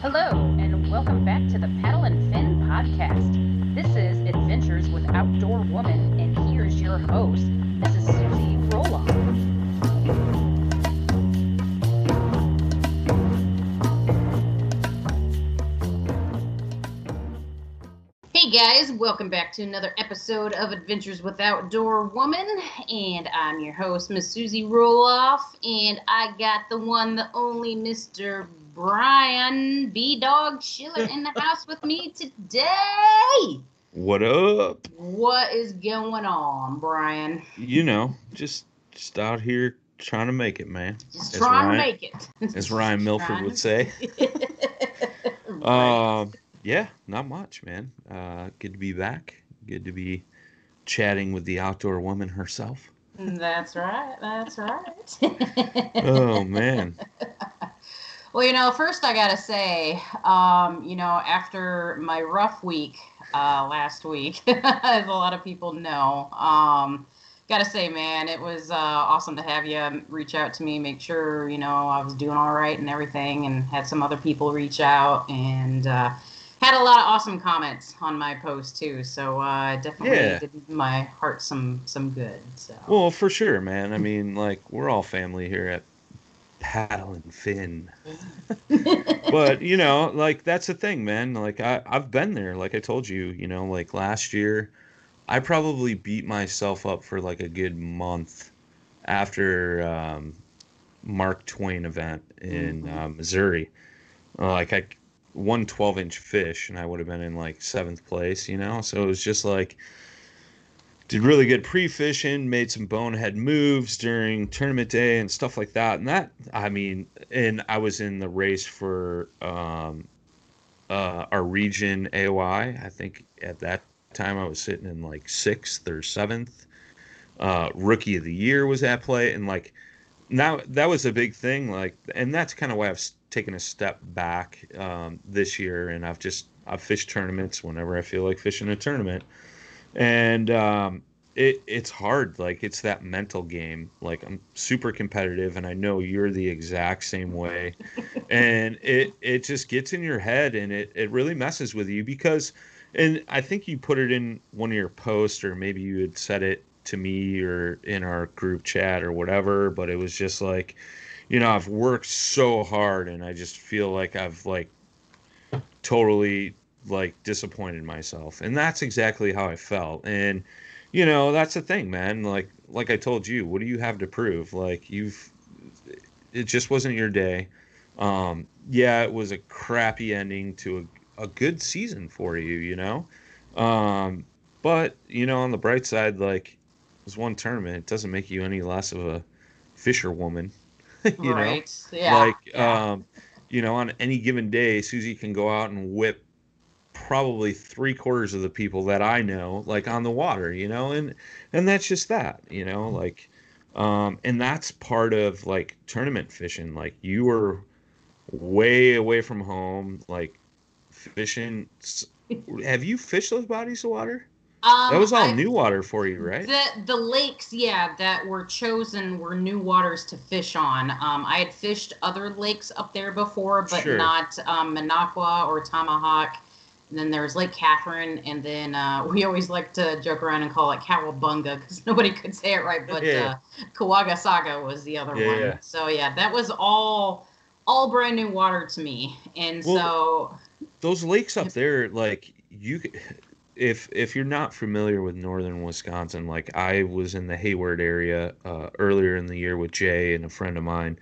Hello, and welcome back to the Paddle and Fin podcast. This is Adventures with Outdoor Woman, and here's your host, Mrs. Susie Roloff. Hey guys, welcome back to another episode of Adventures with Outdoor Woman, and I'm your host, Miss Susie Roloff, and I got the one, the only Mr. Brian B Dog Schiller in the house with me today. What up? What is going on, Brian? You know, just just out here trying to make it, man. Just As trying Ryan- to make it. As Ryan Milford would say. Right. Um, yeah, not much, man. Uh, good to be back. Good to be chatting with the outdoor woman herself. That's right. That's right. Oh man. Well, you know, first I gotta say, um, you know, after my rough week uh, last week, as a lot of people know, um, gotta say, man, it was uh, awesome to have you reach out to me, make sure you know I was doing all right and everything, and had some other people reach out and uh, had a lot of awesome comments on my post too. So uh, definitely Yeah. did my heart some some good. So Well, for sure, man. I mean, like we're all family here at Paddle and Fin. but you know, like that's the thing, man. Like I, I've been there. Like I told you, you know, like last year, I probably beat myself up for like a good month after um, Mark Twain event in Mhm. uh, Missouri. Uh, like I won 12 inch fish, and I would have been in like seventh place. You know, so it was just like did really good pre-fishing, made some bonehead moves during tournament day and stuff like that. And that, I mean, and I was in the race for um, uh, our region AOI. I think at that time I was sitting in like sixth or seventh. Uh, rookie of the year was at play, and like now that was a big thing. Like, and that's kind of why I've taken a step back um, this year, and I've just I've fished tournaments whenever I feel like fishing a tournament and um, it it's hard. Like it's that mental game. Like I'm super competitive, and I know you're the exact same way. and it it just gets in your head, and it it really messes with you because, and I think you put it in one of your posts, or maybe you had said it to me or in our group chat or whatever. But it was just like, you know, I've worked so hard, and I just feel like I've like totally like disappointed myself and that's exactly how i felt and you know that's the thing man like like i told you what do you have to prove like you've it just wasn't your day um yeah it was a crappy ending to a, a good season for you you know Um, but you know, on the bright side, like this one tournament, it doesn't make you any less of a fisherwoman. you right. know, Yeah. like yeah. um, you know, on any given day, Susie can go out and whip probably three quarters of the people that I know, like on the water, you know, and and that's just that, you know, like, um, and that's part of like tournament fishing. Like you were way away from home, like fishing. Have you fished those bodies of water? Um, That was all I- new water for you, right? The the lakes, yeah, that were chosen were new waters to fish on. Um, I had fished other lakes up there before, but Sure. not um, Minocqua or Tomahawk. And then there was Lake Catherine, and then uh, we always like to joke around and call it Cowabunga because nobody could say it right. But Yeah. uh, was the other Yeah, one. yeah. So yeah, that was all all brand new water to me, and Well, so those lakes up there like you if if you're not familiar with northern wisconsin like i was in the hayward area uh, earlier in the year with jay and a friend of mine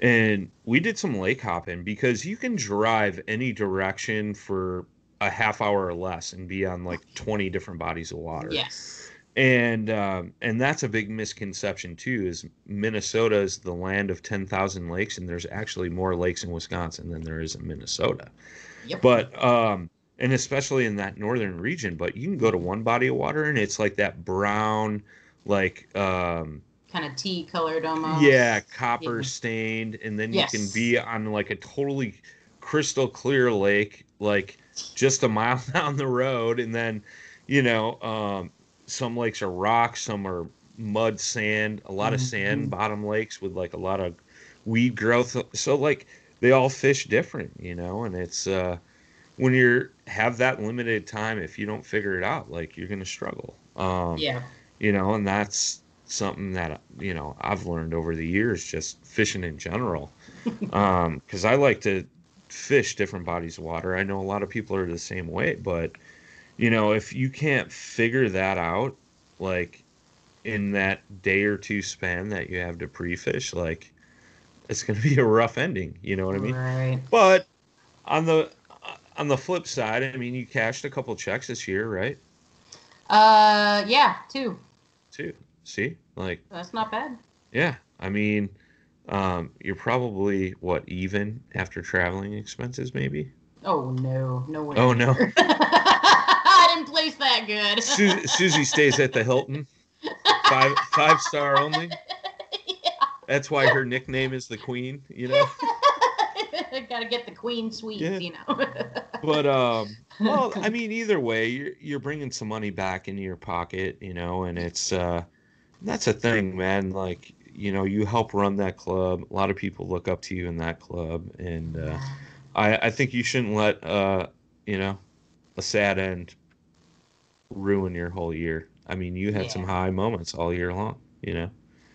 and we did some lake hopping because you can drive any direction for a half hour or less and be on like 20 different bodies of water. Yes, and um, and that's a big misconception too is minnesota is the land of 10000 lakes and there's actually more lakes in wisconsin than there is in minnesota. Yep, but um and especially in that northern region but you can go to one body of water and it's like that brown like um kind of tea colored almost. yeah copper Yeah. stained and then you can be on like a totally crystal clear lake like just a mile down the road and then you know um some lakes are rock some are mud sand a lot of sand Mhm. bottom lakes with like a lot of weed growth so like they all fish different you know and it's uh when you're have that limited time if you don't figure it out like you're gonna struggle um yeah. you know and that's something that you know i've learned over the years just fishing in general um because i like to fish different bodies of water i know a lot of people are the same way but you know if you can't figure that out like in that day or two span that you have to pre-fish like it's going to be a rough ending you know what i mean Right. but on the on the flip side i mean you cashed a couple checks this year right Uh, yeah, two. Two. see like That's not bad. Yeah, I mean, um, you're probably what even after traveling expenses, maybe. Oh no, no way. Oh, no. I didn't place that good. Su- Susie stays at the Hilton, five five star only. That's why her nickname is the Queen, you know. Gotta get the queen suite, Yeah. you know. But um, well, I mean, either way, you're you're bringing some money back into your pocket, you know, and it's uh, that's a thing, man. Like you know, you help run that club. A lot of people look up to you in that club, and uh, I, I think you shouldn't let uh, you know, a sad end ruin your whole year. I mean, you had some high moments all year long, you know.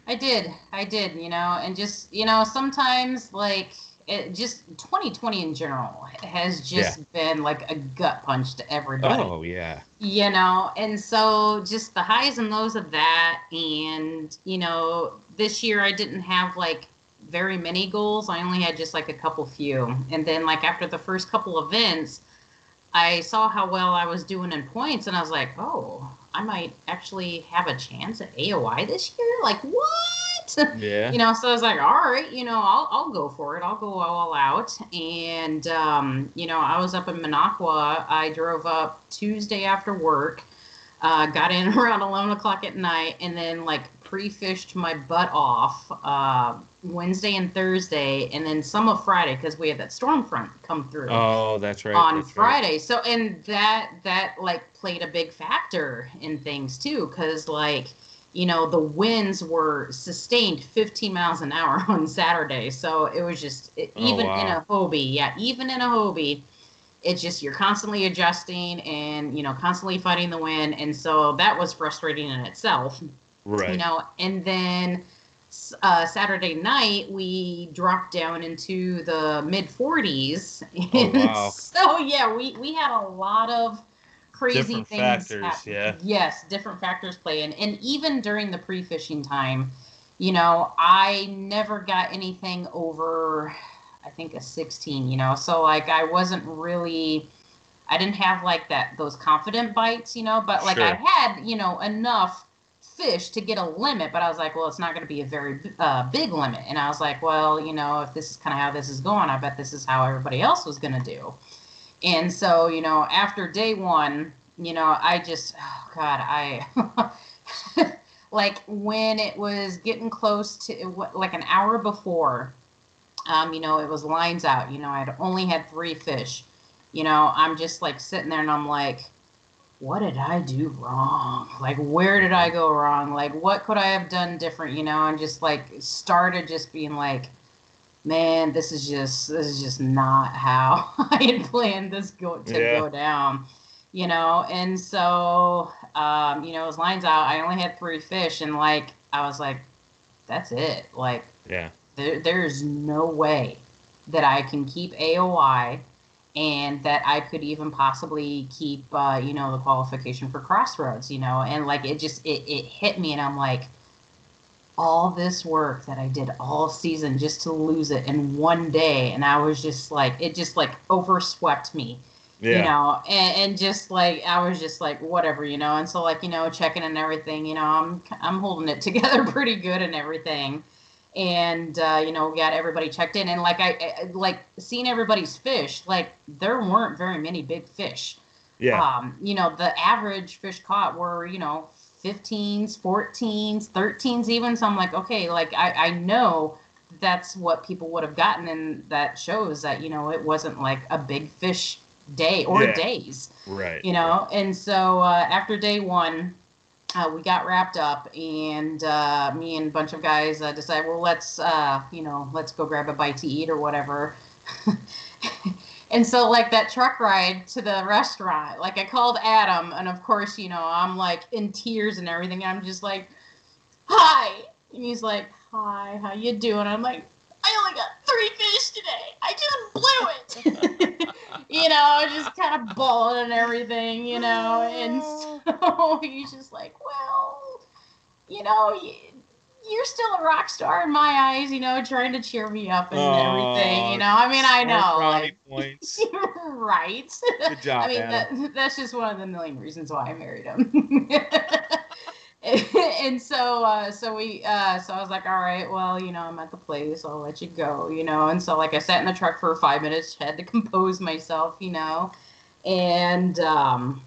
I did, I did, you know, and just you know, sometimes like it just 2020 in general has just been like a gut punch to everybody. Oh yeah, you know and so just the highs and lows of that and you know this year i didn't have like very many goals. I only had just like a couple few. And then like after the first couple events i saw how well i was doing in points and i was like oh i might actually have a chance at aoi this year? Like what yeah. you know so i was like all right you know i'll, I'll go for it i'll go all out and um, you know i was up in minocqua i drove up tuesday after work uh, got in around 11 o'clock at night and then like pre-fished my butt off uh, wednesday and thursday and then some of friday because we had that storm front come through Oh, that's right. on that's right. Friday. So and that that like played a big factor in things too cuz like you know the winds were sustained 15 miles an hour on Saturday. So it was just it, Oh, even in a Hobie, yeah, even in a Hobie it's just you're constantly adjusting and you know constantly fighting the wind and so that was frustrating in itself Right. you know and then uh, saturday night we dropped down into the mid 40s Oh, wow. so yeah we we had a lot of crazy Different things factors, happen. yeah. yes different factors play in and even during the pre-fishing time you know i never got anything over i think a 16 you know so like i wasn't really I didn't have like that those confident bites, you know, but like I had, you know, enough fish to get a limit, but I was like, well, it's not going to be a very uh, big limit. And I was like, well, you know, if this is kind of how this is going, I bet this is how everybody else was going to do. And so, you know, after day one, you know, I just, oh God, I, like when it was getting close to like an hour before, um, you know, it was lines out, you know, I'd only had three fish, you know, I'm just like sitting there and I'm like, what did I do wrong? Like, where did I go wrong? Like, what could I have done different? You know, and just like started just being like, man, this is just this is just not how I had planned this go to Yeah. go down. You know, and so um, you know, was lines out. I only had three fish, and like I was like, that's it. Like Yeah. there, there's no way that I can keep AOI and that I could even possibly keep, uh, you know, the qualification for Crossroads, you know, and like it just, it, it hit me and I'm like, all this work that I did all season just to lose it in one day. And I was just like, it just like overswept me Yeah. you know and, and just like i was just like whatever you know and so like you know checking and everything you know i'm i'm holding it together pretty good and everything and uh, you know we got everybody checked in and like I, I like seeing everybody's fish like there weren't very many big fish yeah. um you know the average fish caught were you know 15s 14s 13s even so i'm like okay like i i know that's what people would have gotten and that shows that you know it wasn't like a big fish day or Yeah. days right. you know and so uh, after day one uh, we got wrapped up and uh, me and a bunch of guys uh, decided well let's uh, you know let's go grab a bite to eat or whatever and so like that truck ride to the restaurant like i called adam and of course you know i'm like in tears and everything i'm just like hi. And he's like hi how you doing? I'm like i only got three fish today. I just blew it. You know just kind of bawling and everything you know and so he's just like well you know you, you're still a rock star in my eyes you know trying to cheer me up and everything you know i mean i know like points. right Good job, I mean, that, that's just one of the million reasons why I married him. and so, uh, so we, uh, so I was like, all right, well, you know, I'm at the place, I'll let you go, you know. And so, like, I sat in the truck for five minutes, had to compose myself, you know, and um,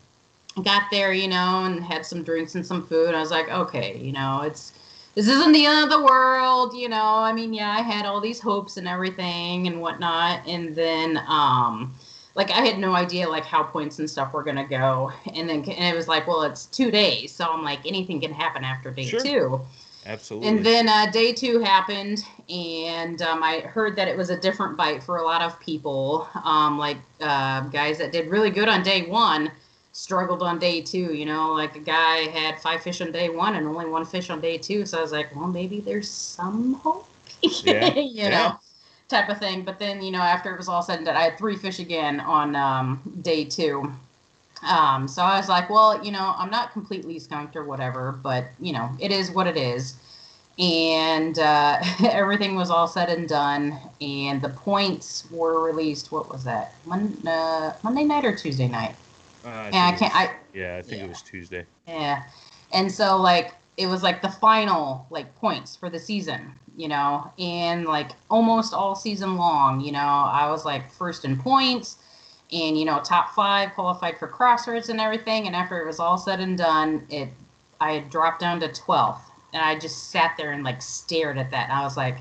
got there, you know, and had some drinks and some food. I was like, okay, you know, it's this isn't the end of the world, you know. I mean, yeah, I had all these hopes and everything and whatnot, and then, um, like I had no idea like how points and stuff were gonna go, and then and it was like, well, it's two days, so I'm like, anything can happen after day Sure. two. Absolutely. And then uh, day two happened, and um, I heard that it was a different bite for a lot of people. Um, like uh, guys that did really good on day one struggled on day two. You know, like a guy had five fish on day one and only one fish on day two. So I was like, well, maybe there's some hope. Yeah, you yeah. know, type of thing. But then, you know, after it was all said and done, I had three fish again on um, day two. Um, so I was like, well, you know, I'm not completely skunked or whatever, but you know, it is what it is. And uh, everything was all said and done, and the points were released. What was that? Mon- uh, Monday night or Tuesday night? Uh, I And I can't. was- I yeah, I think yeah. it was Tuesday. yeah. And so like it was like the final like points for the season, you know, and like almost all season long, you know, I was like first in points and you know, top five qualified for crossroads and everything. And after it was all said and done, it I had dropped down to 12th. And I just sat there and like stared at that. And I was like,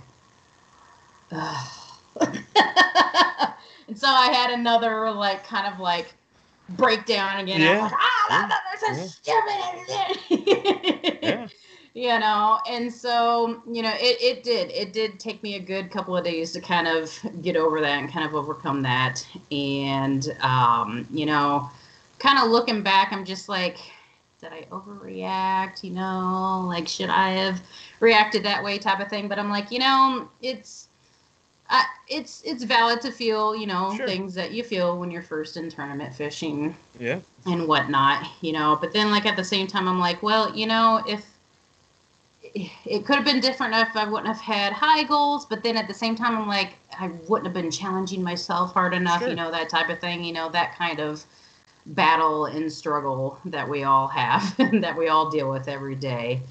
Ugh. and so I had another like kind of like breakdown again. I was Yeah. like, ah, that, that's so stupid. Yeah. you know, and so, you know, it, it did. It did take me a good couple of days to kind of get over that and kind of overcome that. And, um, you know, kind of looking back, I'm just like, did I overreact? You know, like, should I have reacted that way type of thing? But I'm like, you know, it's, it's it's valid to feel you know Sure. things that you feel when you're first in tournament fishing Yeah. and whatnot, you know. But then, like at the same time, I'm like, well, you know, if it could have been different if I wouldn't have had high goals, but then at the same time, I'm like, I wouldn't have been challenging myself hard enough, Sure. you know, that type of thing, you know, that kind of battle and struggle that we all have and that we all deal with every day.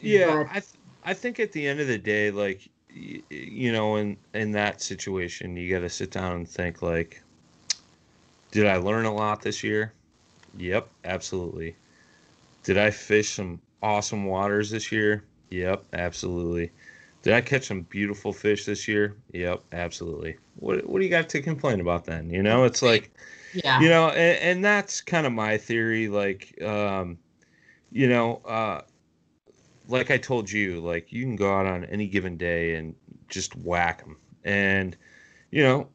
Yeah, but, I th- I think at the end of the day, like you know, in in that situation, you got to sit down and think like, did I learn a lot this year? Yep, absolutely. Did I fish some awesome waters this year? Yep, absolutely. Did I catch some beautiful fish this year? Yep, absolutely. What what do you got to complain about then? You know, it's like yeah. You know, and, and that's kind of my theory like um you know, uh like I told you, like you can go out on any given day and just whack them. And you know,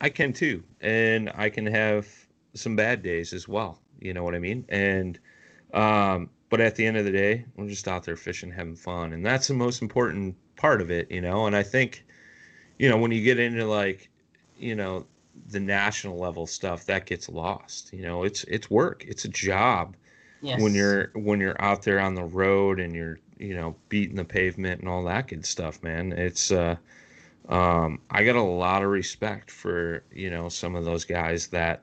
I can too. And I can have some bad days as well. You know what I mean? And um but at the end of the day, we're just out there fishing, having fun, and that's the most important part of it, you know. And I think, you know, when you get into like, you know, the national level stuff, that gets lost. You know, it's it's work, it's a job. Yes. When you're when you're out there on the road and you're you know beating the pavement and all that good stuff, man, it's uh, um, I got a lot of respect for you know some of those guys that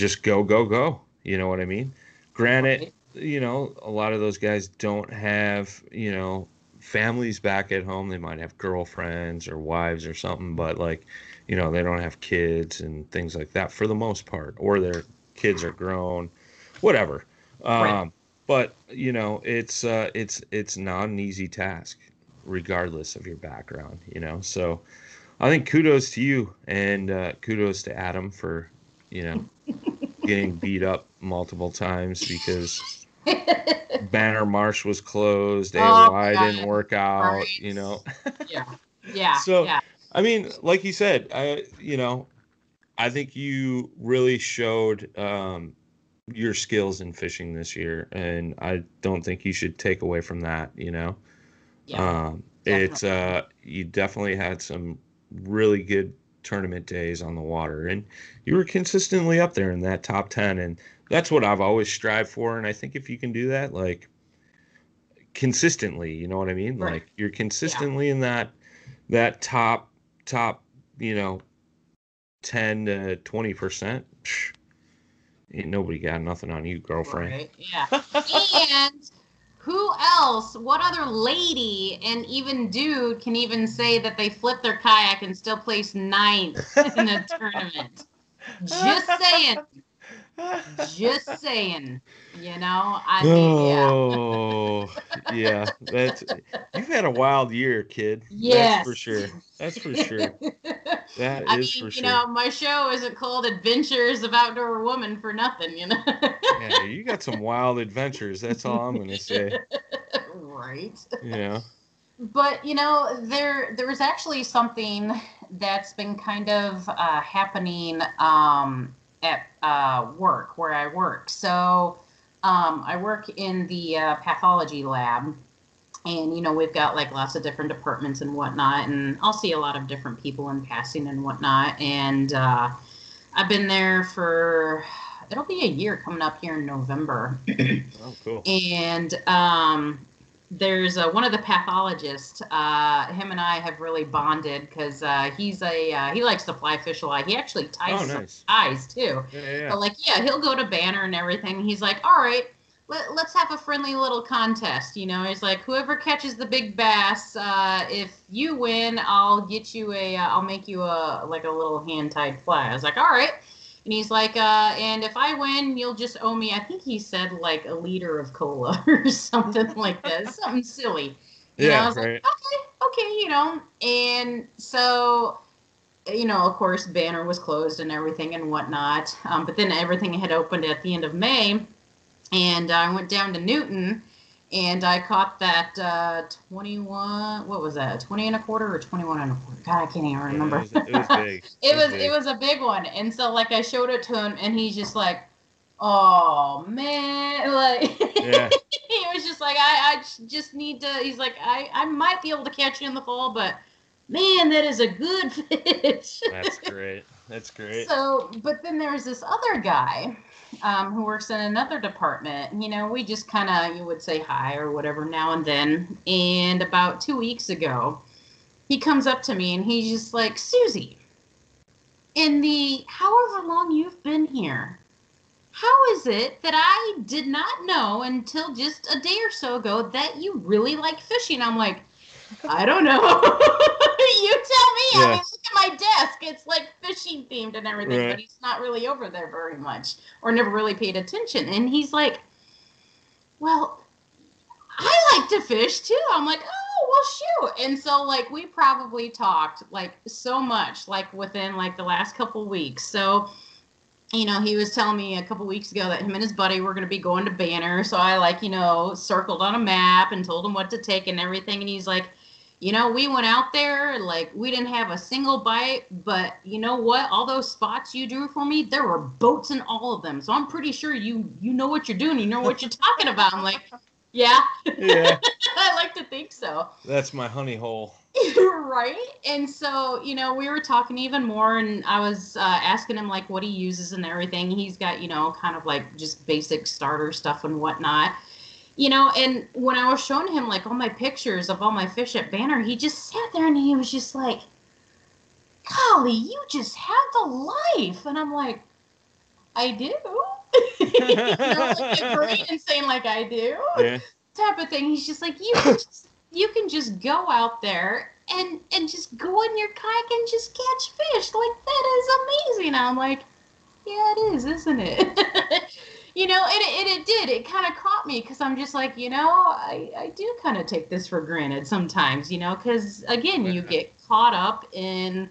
just go go go. You know what i mean? Granted you know a lot of those guys don't have you know families back at home. They might have girlfriends or wives or something but like you know they don't have kids and things like that for the most part or their kids are grown whatever. Right. um but you know it's uh it's it's not an easy task regardless of your background you know? So i think kudos to you and uh kudos to adam for you know getting beat up multiple times because Banner Marsh was closed, oh, didn't work out, right. you know. yeah. Yeah. So yeah. I mean, like you said, I you know, I think you really showed um, your skills in fishing this year, and I don't think you should take away from that. You know, yeah, um, it's uh, you definitely had some really good tournament days on the water and you were consistently up there in that top 10 and that's what I've always strived for and I think if you can do that like consistently you know what I mean right. like you're consistently yeah. in that that top top you know 10 to 20 percent ain't nobody got nothing on you girlfriend right. yeah and who else, what other lady and even dude can even say that they flipped their kayak and still place ninth in a tournament? Just saying. Just saying. You know, I mean, oh, yeah. yeah. That's you've had a wild year, kid. Yes, that's for sure. That's for sure. That I is mean, for you sure. know, my show isn't called Adventures of Outdoor Woman for nothing. You know. yeah, you got some wild adventures. That's all I'm gonna say. right. Yeah. But you know, there there was actually something that's been kind of uh, happening um, at uh, work where I work. So um, I work in the uh, pathology lab, and you know we've got like lots of different departments and whatnot, and I'll see a lot of different people in passing and whatnot. And uh, I've been there for it'll be a year coming up here in November. oh, cool. And um, there's uh, one of the pathologists. Uh, him and I have really bonded because uh, he's a uh, he likes to fly fish a lot. He actually ties oh, nice. ties too. Yeah, yeah, yeah. But like, yeah, he'll go to Banner and everything. He's like, all right, let, let's have a friendly little contest. You know, he's like, whoever catches the big bass, uh, if you win, I'll get you a, will uh, make you a like a little hand tied fly. I was like, all right. And he's like, uh, and if I win, you'll just owe me, I think he said like a liter of cola or something like that. Something silly. You yeah, know, I was right. like, okay, okay, you know. And so, you know, of course, Banner was closed and everything and whatnot. Um, but then everything had opened at the end of May. And I went down to Newton and I caught that uh, 21. What was that? 20 and a quarter or 21 and a quarter? God, I can't even remember. it, was, it was big. it was big. it was a big one, and so like I showed it to him, and he's just like, "Oh man!" Like Yeah. he was just like, "I I just need to." He's like, "I I might be able to catch you in the fall, but man, that is a good fish." That's great. That's great. So, but then there's this other guy um, who works in another department. You know, we just kind of, you would say hi or whatever now and then. And about two weeks ago, he comes up to me and he's just like, Susie, in the however long you've been here, how is it that I did not know until just a day or so ago that you really like fishing? I'm like, I don't know. you tell me. I mean, look at my desk. It's like fishing themed and everything, Right. but he's not really over there very much or never really paid attention. And he's like, Well, I like to fish too. I'm like, Oh, well, shoot. And so, like, we probably talked like so much, like within like the last couple weeks. So, you know, he was telling me a couple weeks ago that him and his buddy were going to be going to Banner. So I like, you know, circled on a map and told him what to take and everything. And he's like, you know, we went out there, like, we didn't have a single bite, but you know what? All those spots you drew for me, there were boats in all of them. So I'm pretty sure you you know what you're doing. You know what you're talking about. I'm like, yeah, yeah. I like to think so. That's my honey hole. right and so you know we were talking even more and i was uh, asking him like what he uses and everything he's got you know kind of like just basic starter stuff and whatnot you know and when i was showing him like all my pictures of all my fish at banner he just sat there and he was just like golly you just have the life and i'm like i do you know like agreeing and saying like i do Yeah. type of thing. He's just like you can just, you can just go out there and and just go in your kayak and just catch fish. Like that is amazing. I'm like, yeah, it is, isn't it? you know, and it, and it did. It kind of caught me because I'm just like, you know, I I do kind of take this for granted sometimes. You know, because again, you get caught up in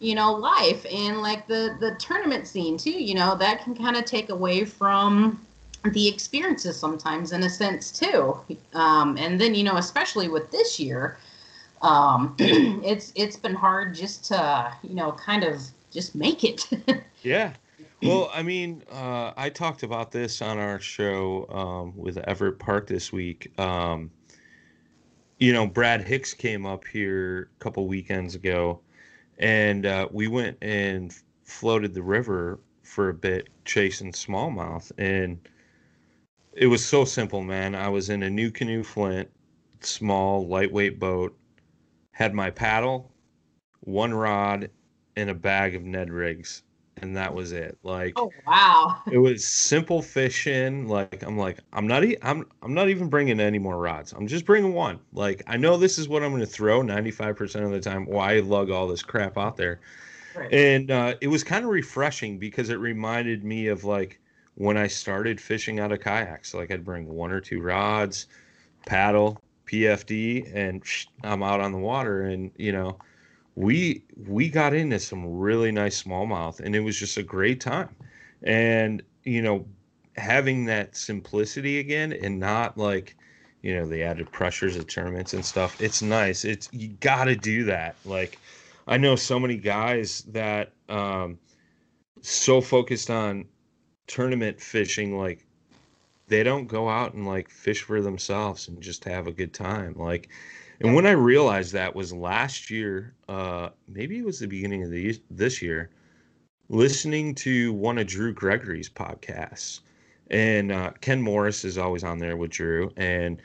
you know life and like the the tournament scene too you know that can kind of take away from the experiences sometimes in a sense too um, and then you know especially with this year um, it's it's been hard just to you know kind of just make it Yeah. Well, I mean, uh, I talked about this on our show um, with Everett Park this week. Um, you know, Brad Hicks came up here a couple weekends ago, and uh, we went and floated the river for a bit chasing smallmouth. And it was so simple, man. I was in a NuCanoe Flint, small, lightweight boat, had my paddle, one rod, and a bag of Ned rigs and that was it. Like oh wow it was simple fishing. Like I'm like I'm not e- I'm I'm not even bringing any more rods. I'm just bringing one. Like I know this is what I'm going to throw 95% of the time. Why lug all this crap out there? Right. And uh, it was kind of refreshing because it reminded me of like when I started fishing out of kayaks. Like I'd bring one or two rods, paddle, PFD, and I'm out on the water. And you know, we we got into some really nice smallmouth, and it was just a great time. And you know, having that simplicity again, and not like you know the added pressures of tournaments and stuff. It's nice. It's you got to do that. Like I know so many guys that um so focused on tournament fishing like they don't go out and like fish for themselves and just have a good time like and when i realized that was last year uh maybe it was the beginning of the this year listening to one of drew gregory's podcasts and uh ken morris is always on there with drew and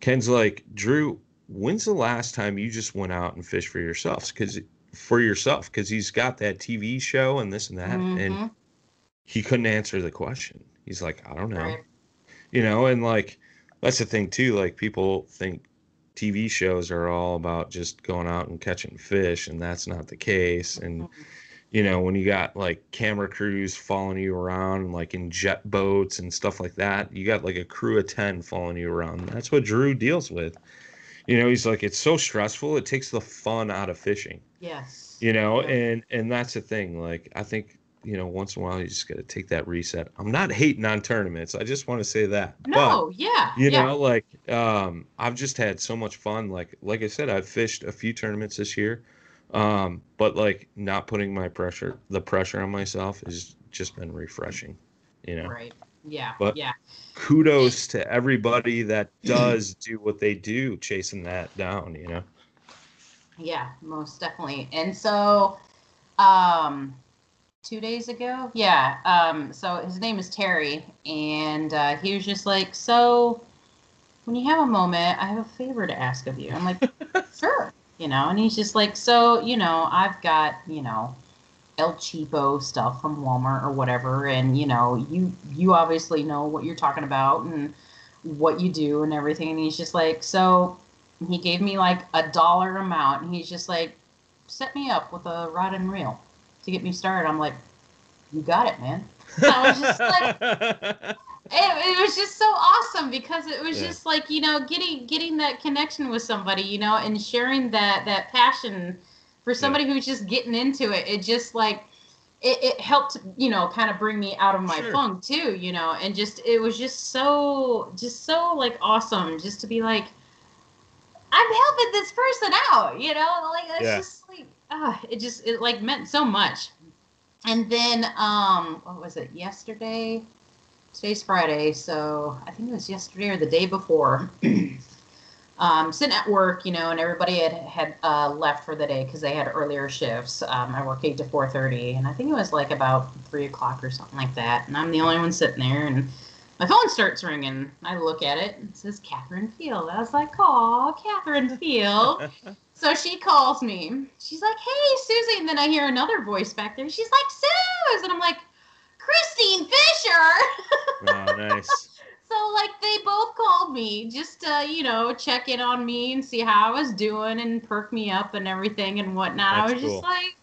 ken's like drew when's the last time you just went out and fished for yourself? because for yourself because he's got that tv show and this and that and Mhm. he couldn't answer the question he's like i don't know Right. you know and like that's the thing too like people think tv shows are all about just going out and catching fish and that's not the case and mm-hmm. you know when you got like camera crews following you around like in jet boats and stuff like that you got like a crew of 10 following you around that's what drew deals with. You know he's like it's so stressful it takes the fun out of fishing. Yes. You know Yeah. and and that's the thing like i think you know, once in a while you just got to take that reset. I'm not hating on tournaments. I just want to say that. No, yeah. you yeah. know like um i've just had so much fun like like i said i've fished a few tournaments this year um but like not putting my pressure the pressure on myself has just been refreshing you know Right. Yeah. But- yeah. kudos to everybody that does do what they do chasing that down you know Yeah, most definitely. And so, um, two days ago, yeah. Um, so his name is Terry, and uh, he was just like, "So, when you have a moment, I have a favor to ask of you." I'm like, "Sure," you know. And he's just like, "So, you know, I've got, you know." El Cheapo stuff from Walmart or whatever, and you know, you you obviously know what you're talking about and what you do and everything. And he's just like, so he gave me like a dollar amount, and he's just like, set me up with a rod and reel to get me started. I'm like, you got it, man. I was just like, it, it was just so awesome because it was Yeah. just like you know getting getting that connection with somebody you know and sharing that that passion for somebody who's just getting into it it just like it, it helped you know kind of bring me out of my Sure. funk too you know and just it was just so just so like awesome just to be like i'm helping this person out you know like it's Yeah. just ah, it just it like meant so much and then um what was it yesterday today's friday so i think it was yesterday or the day before um, sitting at work, you know, and everybody had had uh, left for the day because they had earlier shifts. Um, I work eight to four thirty, and I think it was like about three o'clock or something like that. And I'm the only one sitting there, and my phone starts ringing. I look at it, and it says Catherine Field. I was like, "Oh, Catherine Field." so she calls me. She's like, "Hey, Susie," and then I hear another voice back there. She's like, "Suze," and I'm like, "Christine Fisher." oh nice So like they both called me just to, you know, check in on me and see how I was doing and perk me up and everything and whatnot. I was cool. just like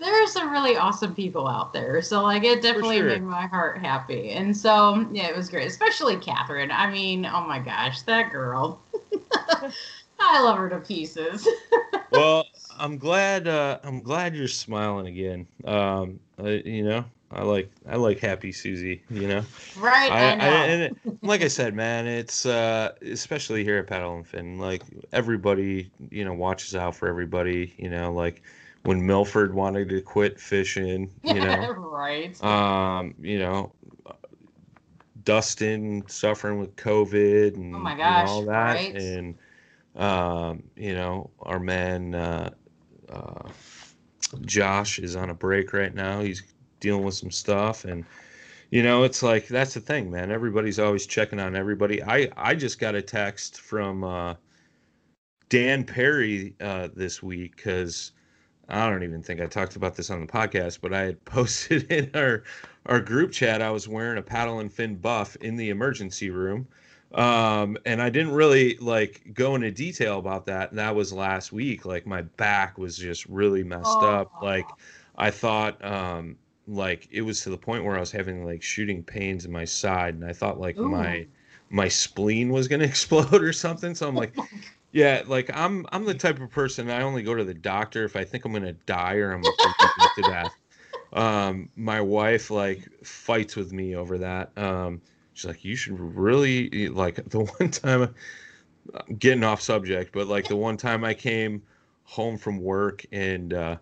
there are some really awesome people out there. So like it definitely sure. made my heart happy. And so yeah, it was great. Especially Catherine. I mean, oh my gosh, that girl. I love her to pieces. well i'm glad uh i'm glad you're smiling again um you know i like i like happy susie you know right? I, know. and it, like I said, man, it's uh, especially here at Paddle and Fin. Like everybody, you know, watches out for everybody. You know, like when Milford wanted to quit fishing, you know, right. um, you know, Dustin suffering with COVID and Oh my you know, all that, right. and um, you know, our man uh, uh, Josh is on a break right now. He's dealing with some stuff, and you know, it's like that's the thing, man. Everybody's always checking on everybody. I I just got a text from uh, Dan Perry uh, this week because I don't even think I talked about this on the podcast, but I had posted in our our group chat I was wearing a paddle and fin buff in the emergency room. Um, and I didn't really like go into detail about that. And that was last week. Like my back was just really messed up. Oh. Like I thought um like it was to the point where I was having like shooting pains in my side and I thought like Ooh. my my spleen was gonna explode or something. So I'm like, yeah, like I'm I'm the type of person I only go to the doctor if I think I'm gonna die or I'm going to death. Um, my wife like fights with me over that. Um, she's like, you should really like the one time I'm getting off subject, but like the one time I came home from work and uh,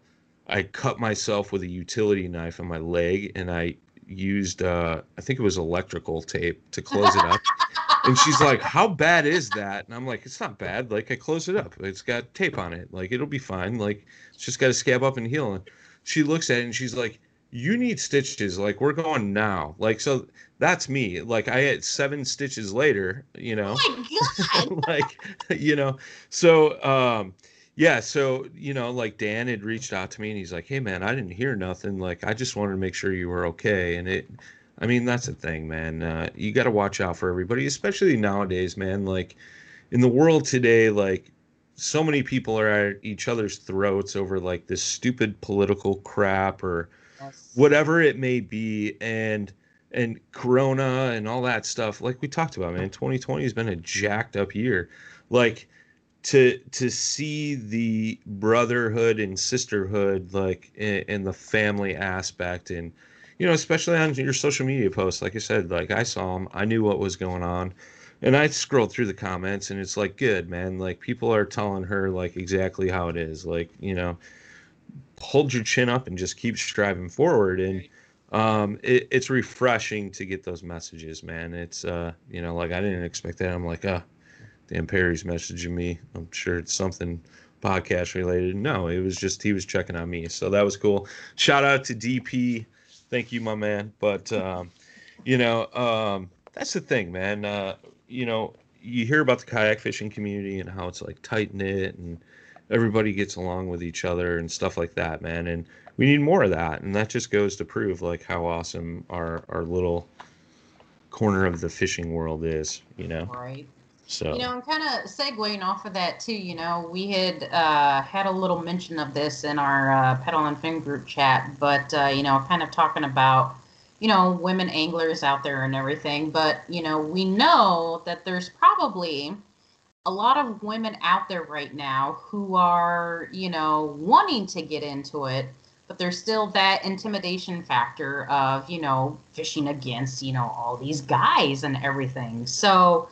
I cut myself with a utility knife on my leg and I used uh, I think it was electrical tape to close it up. and she's like, "How bad is that?" And I'm like, "It's not bad. Like I closed it up. It's got tape on it. Like it'll be fine. Like it's just got to scab up and heal." And she looks at it and she's like, "You need stitches. Like we're going now. Like so that's me. Like I had seven stitches later. You know." oh my god. like you know so um yeah so you know like dan had reached out to me and he's like hey man i didn't hear nothing like i just wanted to make sure you were okay and it i mean that's the thing man uh, you got to watch out for everybody especially nowadays man like in the world today like so many people are at each other's throats over like this stupid political crap or whatever it may be and and corona and all that stuff like we talked about man 2020 has been a jacked up year. Like to to see the brotherhood and sisterhood like in, the family aspect and you know especially on your social media posts like i said like i saw them i knew what was going on and i scrolled through the comments and it's like good man like people are telling her like exactly how it is like you know hold your chin up and just keep striving forward and um it, it's refreshing to get those messages man it's uh you know like i didn't expect that i'm like uh Dan Perry's messaging me. I'm sure it's something podcast related. No, it was just he was checking on me. So that was cool. Shout out to DP. Thank you, my man. But um, you know, um, that's the thing, man. Uh, you know, you hear about the kayak fishing community and how it's like tight knit and everybody gets along with each other and stuff like that, man. And we need more of that. And that just goes to prove like how awesome our our little corner of the fishing world is, you know. Right. So You know, I'm kind of segueing off of that too. You know, we had uh, had a little mention of this in our uh, Paddle and Fin group chat, but uh, you know, kind of talking about you know women anglers out there and everything. But you know, we know that there's probably a lot of women out there right now who are you know wanting to get into it, but there's still that intimidation factor of you know fishing against you know all these guys and everything. So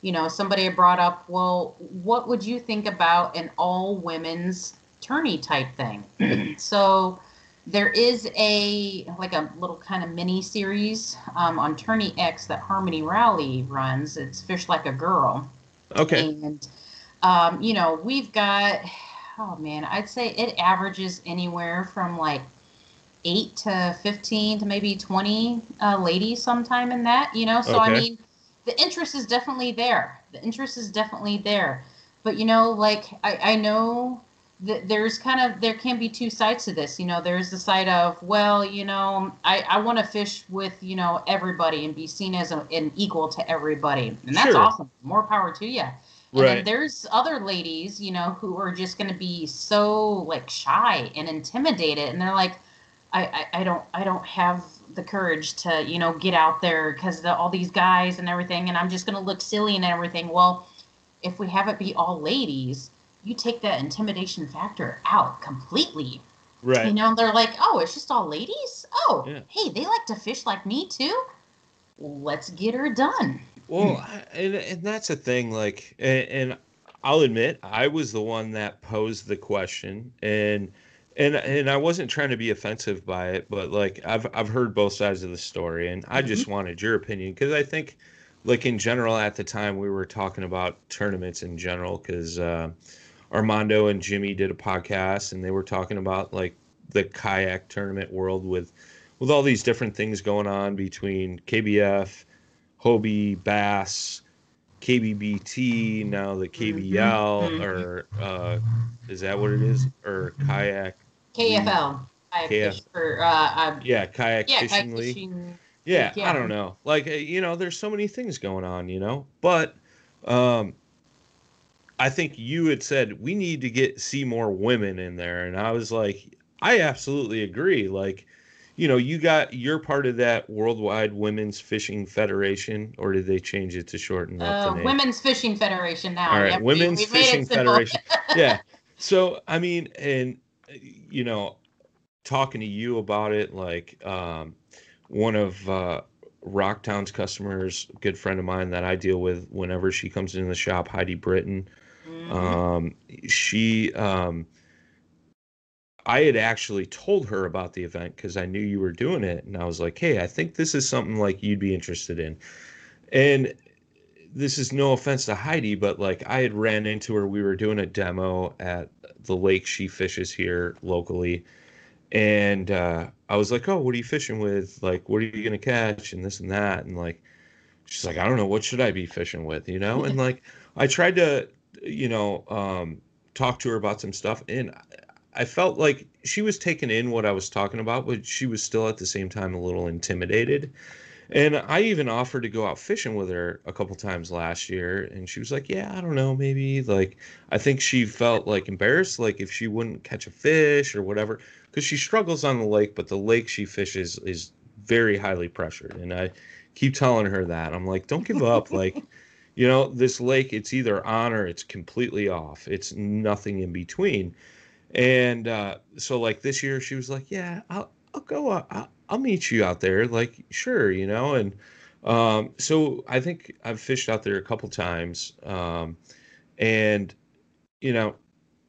you know, somebody brought up, well, what would you think about an all women's tourney type thing? so there is a like a little kind of mini series um, on Tourney X that Harmony Rally runs. It's Fish Like a Girl. Okay. And um, you know, we've got oh man, I'd say it averages anywhere from like eight to fifteen to maybe twenty uh, ladies sometime in that. You know, so I mean, the interest is definitely there. The interest is definitely there. But you know, like I, I know there's kind of there can be two sides to this. You know, there's the side of well, you know, I, I want to fish with you know everybody and be seen as a, an equal to everybody, and that's Sure. awesome. More power to you. And Right. then there's other ladies, you know, who are just going to be so like shy and intimidated, and they're like, I, I, I don't I don't have the courage to you know get out there because the, all these guys and everything, and I'm just going to look silly and everything. Well, if we have it be all ladies, you take that intimidation factor out completely. Right. You know, they're like, oh, it's just all ladies. Oh, Yeah. hey, they like to fish like me too. Let's get her done. Well, I- and and that's a thing. Like, and, and I'll admit, I was the one that posed the question, and and and I wasn't trying to be offensive by it, but like I've I've heard both sides of the story, and I just wanted your opinion because I think, like in general, at the time we were talking about tournaments in general because uh, Armando and Jimmy did a podcast, and they were talking about like the kayak tournament world with with all these different things going on between KBF. Hobie, Bass, KBBT, now the KBL, mhm. or uh, is that what it is? Or kayak? KFL. I KF. fish for uh, uh Yeah, kayak yeah, fishing kayak league. fishing. Yeah, yeah. I don't know. Like uh, you know, there's so many things going on, you know. But um, I think you had said we need to get see more women in there, and I was like, I absolutely agree. Like, you know, you got you're part of that worldwide women's fishing federation, or did they change it to shorten up Uh, the name? Women's Fishing Federation now. All right, Yep, Women's we Fishing. Federation. yeah. So I mean, and you know, talking to you about it, like um, one of uh, Rocktown's customers, good friend of mine that I deal with whenever she comes into the shop, Heidi Britton. Mhm. Um, she, um, I had actually told her about the event because I knew you were doing it, and I was like, "Hey, I think this is something like you'd be interested in." And this is no offense to Heidi, but like I had ran into her. We were doing a demo at the lake she fishes here locally, and uh, I was like, "Oh, what are you fishing with? Like, what are you gonna catch?" And this and that, and like, she's like, "I don't know, what should I be fishing with?" You know, and like I tried to, you know, um, talk to her about some stuff, and I felt like she was taking in what I was talking about, but she was still at the same time a little intimidated. And I even offered to go out fishing with her a couple times last year, and she was like, "Yeah, I don't know, maybe." Like, I think she felt like embarrassed, like if she wouldn't catch a fish or whatever, because she struggles on the lake, but the lake she fishes is very highly pressured, and I keep telling her that. I'm like, "Don't give up," like, you know, this lake, it's either on or it's completely off. It's nothing in between. And uh, so, like this year, she was like, "Yeah, I'll I'll go. Uh, I'll, I'll meet you out there. Like, sure, you know." And um, so I think I've fished out there a couple times, um, and you know,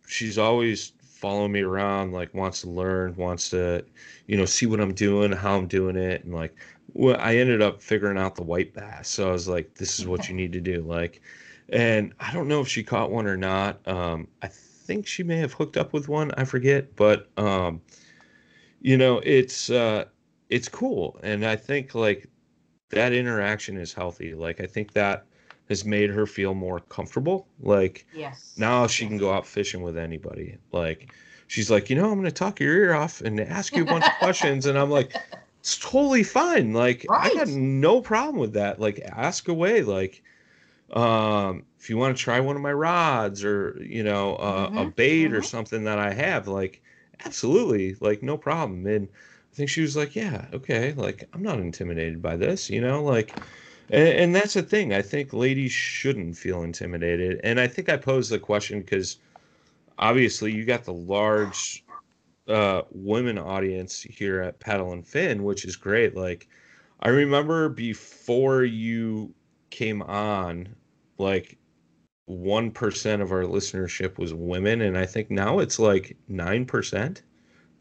she's always following me around, like wants to learn, wants to, you know, see what I'm doing, how I'm doing it, and like, well, I ended up figuring out the white bass. So I was like, this is what you need to do, like, and I don't know if she caught one or not. Um, I think she may have hooked up with one. I forget, but um, you know, it's uh, it's cool, and I think like that interaction is healthy. Like I think that has made her feel more comfortable. Like Yes. now she can go out fishing with anybody. Like she's like, you know, I'm gonna talk your ear off and ask you a bunch of questions, and I'm like, it's totally fine. Like I got Right. no problem with that. Like ask away. Like um if you want to try one of my rods or you know uh, a bait or mhm. something that I have, like absolutely, like no problem. And I think she was like, yeah, okay, like I'm not intimidated by this, you know, like. And, and that's the thing. I think ladies shouldn't feel intimidated. And I think I posed the question because obviously you got the large uh, women audience here at Paddle and Fin, which is great. Like, I remember before you came on, like, 1% of our listenership was women. And I think now it's like 9%,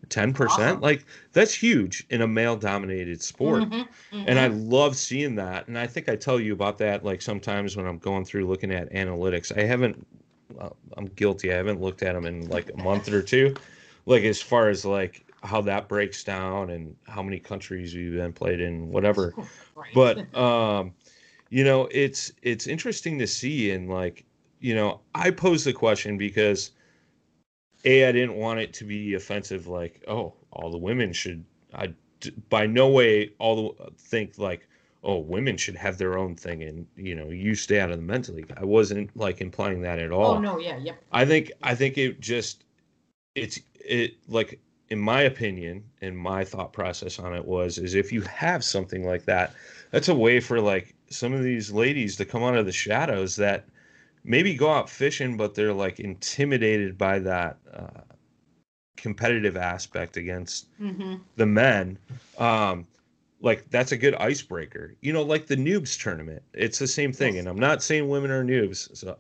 10%. Awesome. Like, that's huge in a male dominated sport Mhm, and I mhm. love seeing that. And I think I tell you about that like sometimes when I'm going through looking at analytics. I haven't. well, I'm guilty. I haven't looked at them in like a month or two. Like as far as like how that breaks down and how many countries we've been played in, whatever. Right. But um, you know, it's it's interesting to see and like you know, I posed the question because a I didn't want it to be offensive. Like, oh, all the women should. I by no way all the think like oh women should have their own thing and you know you stay out of the men's league i wasn't like implying that at all oh no, yeah, yep. i think i think it just it's it like in my opinion and my thought process on it was is if you have something like that that's a way for like some of these ladies to come out of the shadows that maybe go out fishing but they're like intimidated by that uh, competitive aspect against hmm the men. Um like that's a good icebreaker. You know like the noobs tournament it's the same thing and i'm not saying women are noobs so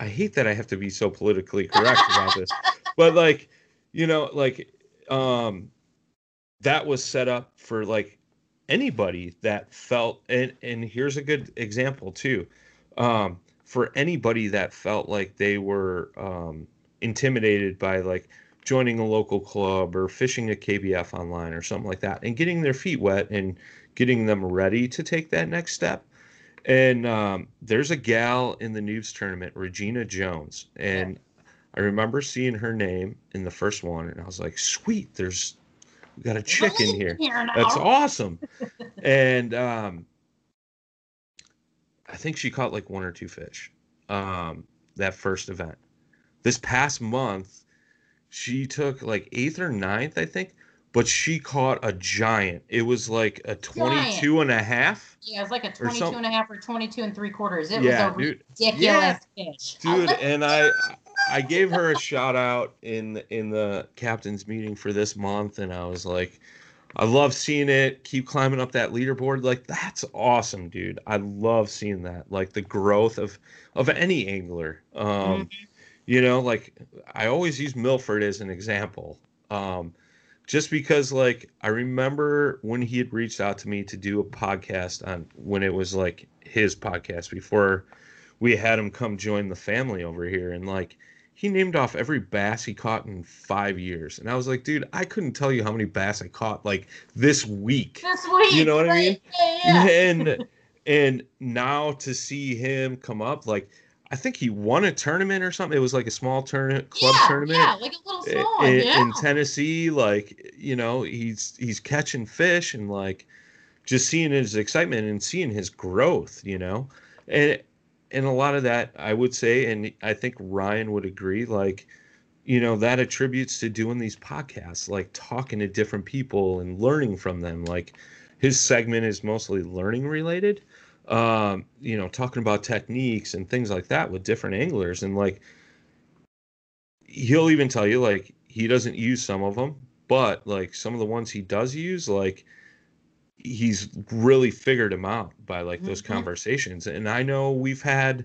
i hate that i have to be so politically correct about this but like you know like um that was set up for like anybody that felt and and here's a good example too um for anybody that felt like they were um intimidated by like joining a local club or fishing a KBF online or something like that and getting their feet wet and getting them ready to take that next step. And um, there's a gal in the noobs tournament, Regina Jones, and I remember seeing her name in the first one, and I was like, "Sweet, there's we got a chick in here. now. That's awesome." and um, I think she caught like one or two fish um, that first event. This past month, she took like eighth or ninth, I think, but she caught a giant. It was like a 22 and a half. Yeah, it's like a Or 22 and a half or 22 and three quarters. It Yeah, was a dude. ridiculous fish. dude and i i gave her a shout out in in the captain's meeting for this month and i was like i love seeing it keep climbing up that leaderboard like that's awesome dude i love seeing that like the growth of of any angler um you know like i always use milford as an example um just because like i remember when he had reached out to me to do a podcast on when it was like his podcast before we had him come join the family over here and like he named off every bass he caught in five years and i was like dude i couldn't tell you how many bass i caught like this week This week. You know what I mean? Yeah, yeah. and and now to see him come up like i think he won a tournament or something it was like a small tournament club yeah, tournament Yeah, like a little small in, yeah. in Tennessee. Like you know, he's he's catching fish and like just seeing his excitement and seeing his growth. You know, and and a lot of that I would say, and I think Ryan would agree. Like you know, that attributes to doing these podcasts, like talking to different people and learning from them. Like his segment is mostly learning related. Um, you know, talking about techniques and things like that with different anglers. And like, he'll even tell you, like, he doesn't use some of them, but like some of the ones he does use, like, he's really figured them out by like those Mhm. conversations. And I know we've had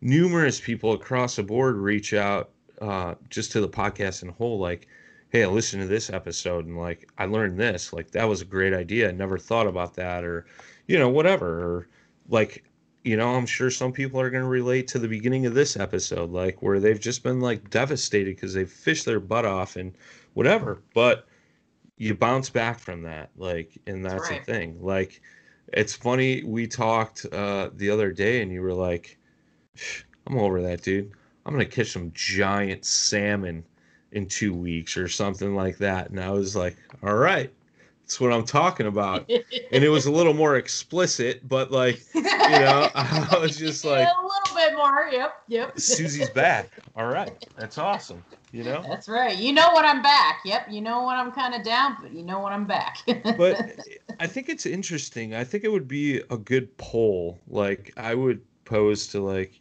numerous people across the board reach out uh, just to the podcast in whole, like, hey, I listened to this episode and like I learned this. Like that was a great idea. I never thought about that, or you know, whatever. Or like, you know, I'm sure some people are going to relate to the beginning of this episode, like where they've just been like devastated because they've fished their butt off and whatever. But you bounce back from that, like, and that's right. the thing. Like, it's funny. We talked uh, the other day, and you were like, "I'm over that, dude. I'm gonna catch some giant salmon." in two weeks or something like that. And I was like, all right, that's what I'm talking about. And it was a little more explicit, but like, you know, I was just like, a little bit more. Yep, yep. Susie's back. All right, that's awesome. You know, That's right. You know when I'm back. Yep. You know when I'm kind of down, but you know when I'm back. but I think it's interesting. I think it would be a good poll. Like, I would pose to like,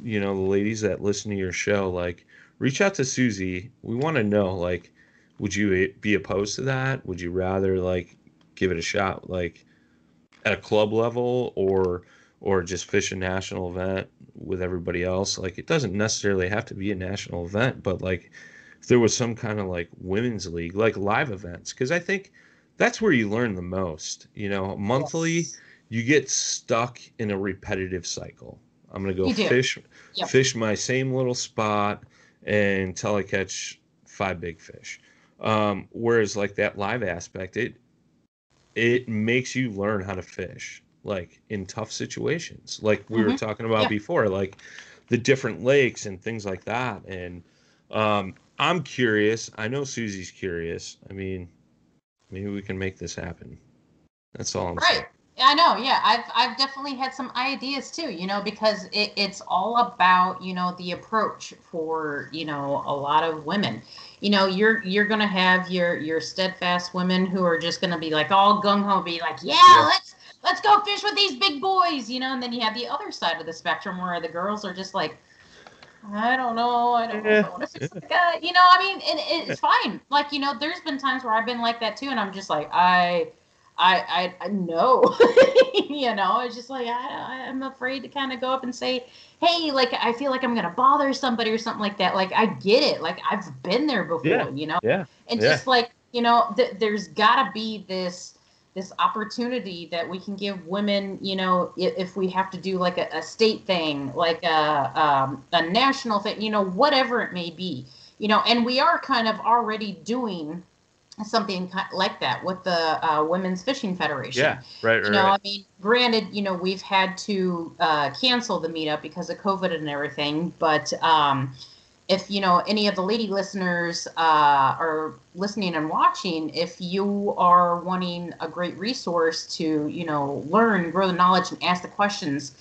you know, the ladies that listen to your show, like, reach out to Susie. We want to know, like, would you be opposed to that? Would you rather like give it a shot, like at a club level, or or just fish a national event with everybody else? Like, it doesn't necessarily have to be a national event, but like, if there was some kind of like women's league, like live events, because I think that's where you learn the most. You know, monthly, Yes. you get stuck in a repetitive cycle. I'm gonna go fish, Yep. fish my same little spot until I catch five big fish. Um, whereas like that live aspect, it it makes you learn how to fish like in tough situations, like we were Mhm. talking about Yeah. before, like the different lakes and things like that. And um, I'm curious. I know Susie's curious. I mean, maybe we can make this happen. That's all I'm saying. I know. Yeah, I've I've definitely had some ideas too. You know, because it, it's all about you know the approach for you know a lot of women. You know, you're you're gonna have your your steadfast women who are just gonna be like all gung ho, be like, yeah, Yeah. let's let's go fish with these big boys. You know, and then you have the other side of the spectrum where the girls are just like. I don't know. I don't know. I want to fish like that. You know, I mean, and it's fine. Like, you know, there's been times where I've been like that too, and I'm just like, I, I, I, I know. you know, it's just like I, I'm afraid to kind of go up and say, hey, like I feel like I'm gonna bother somebody or something like that. Like I get it. Like I've been there before. Yeah. You know, Yeah. and Yeah. just like you know, th- there's got to be this this opportunity that we can give women. You know, if, if we have to do like a, a state thing, like a um, a national thing, you know, whatever it may be. You know, and we are kind of already doing something like that with the uh, Women's Fishing Federation. Yeah. Right. Right. You know, right. I mean, granted, you know, we've had to uh, cancel the meetup because of COVID and everything, but um, if you know any of the lady listeners uh, are listening and watching, if you are wanting a great resource to, you know, learn, grow the knowledge, and ask the questions,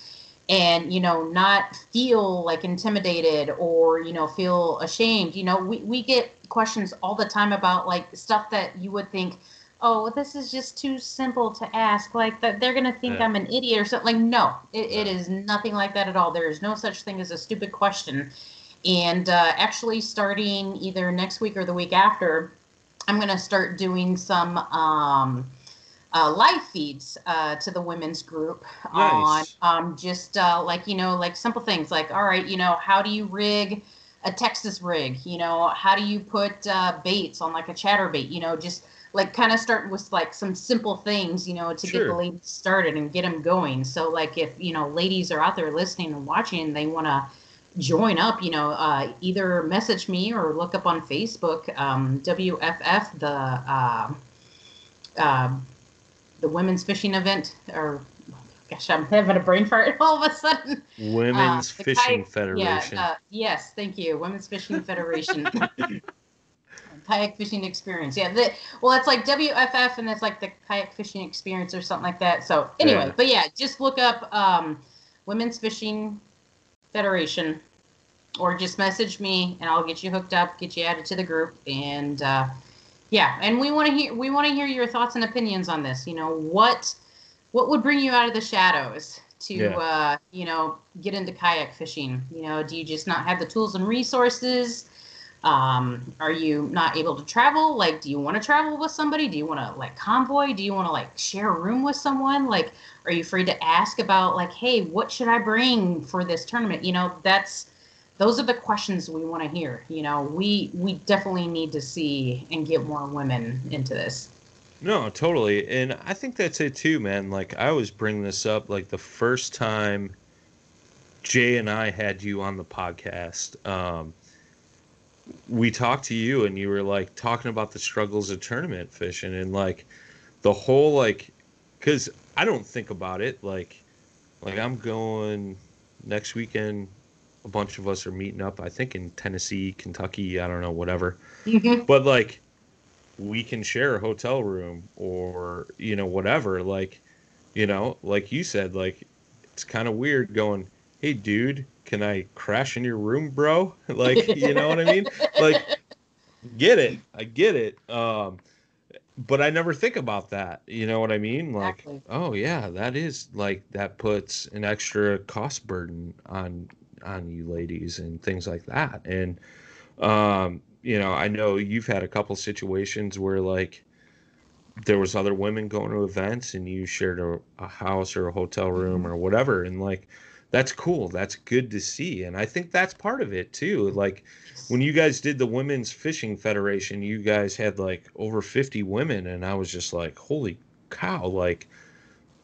and you know, not feel like intimidated or you know feel ashamed, you know, we we get questions all the time about like stuff that you would think oh, this is just too simple to ask. Like that, they're gonna think Yeah. I'm an idiot or something. Like, no, it, it is nothing like that at all. There is no such thing as a stupid question. And uh, actually, starting either next week or the week after, I'm gonna start doing some um, uh, live feeds uh, to the women's group Nice. on um, just uh, like you know, like simple things like, all right, you know, how do you rig a Texas rig? You know, how do you put uh, baits on like a chatterbait? You know, just like kind of start with like some simple things, you know, to get the Sure. ladies started and get them going. So like if you know ladies are out there listening and watching, they want to join up, you know, uh, either message me or look up on Facebook, um, WFF, the uh, uh, the women's fishing event, or gosh, I'm having a brain fart all of a sudden. Women's Uh, Fishing kayak- Federation. Yeah, uh, yes, thank you. Women's Fishing Federation. kayak fishing experience. Yeah, the, well, it's like WFF, and it's like the kayak fishing experience or something like that. So anyway, Yeah. but yeah, just look up um, Women's Fishing Federation, or just message me, and I'll get you hooked up, get you added to the group, and uh, yeah, and we want to hear we want to hear your thoughts and opinions on this. You know what what would bring you out of the shadows to Yeah. uh, you know get into kayak fishing? You know do you just not have the tools and resources? Um, are you not able to travel? Like do you want to travel with somebody? Do you want to like convoy? Do you want to like share a room with someone? Like are you afraid to ask about like hey what should i bring for this tournament? You know that's those are the questions we want to hear you know we we definitely need to see and get more women into this No, totally. And I think that's it too, man. Like I always bring this up like the first time Jay and I had you on the podcast, um we talked to you and you were like talking about the struggles of tournament fishing and like the whole like cuz I don't think about it like like I'm going next weekend a bunch of us are meeting up I think in Tennessee, Kentucky, I don't know, whatever. But like we can share a hotel room or you know whatever like you know like you said like it's kind of weird going hey dude can i crash in your room bro? Like you know what i mean? Like get it. I get it. Um but i never think about that. You know what i mean? Like Exactly. oh yeah that is like that puts an extra cost burden on on you ladies and things like that. And um you know i know you've had a couple situations where like there was other women going to events and you shared a, a house or a hotel room or whatever. And like that's cool. That's good to see. And i think that's part of it too. Like when you guys did the women's fishing federation you guys had like over 50 women. And i was just like holy cow. Like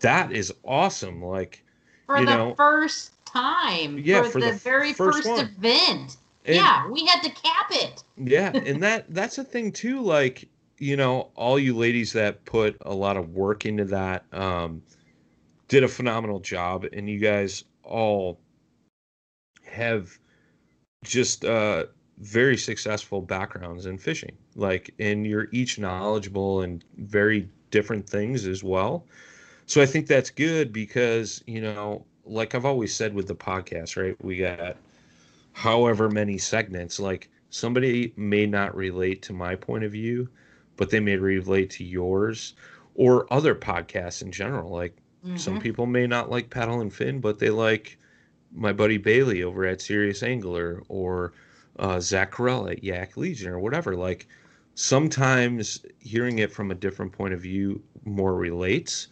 that is awesome. Like for you the know- first time Yeah, for, for the, the very first first, event. And- yeah we had to cap it. Yeah and that that's a thing too like you know all you ladies that put a lot of work into that um did a phenomenal job and you guys all have just uh very successful backgrounds in fishing like and you're each knowledgeable in very different things as well. So i think that's good because you know like i've always said with the podcast right we got however many segments like somebody may not relate to my point of view but they may relate to yours or other podcasts in general like some Mhm. people may not like paddle and fin but they like my buddy bailey over at serious angler or uh, zach Carell at yak legion or whatever like sometimes hearing it from a different point of view more relates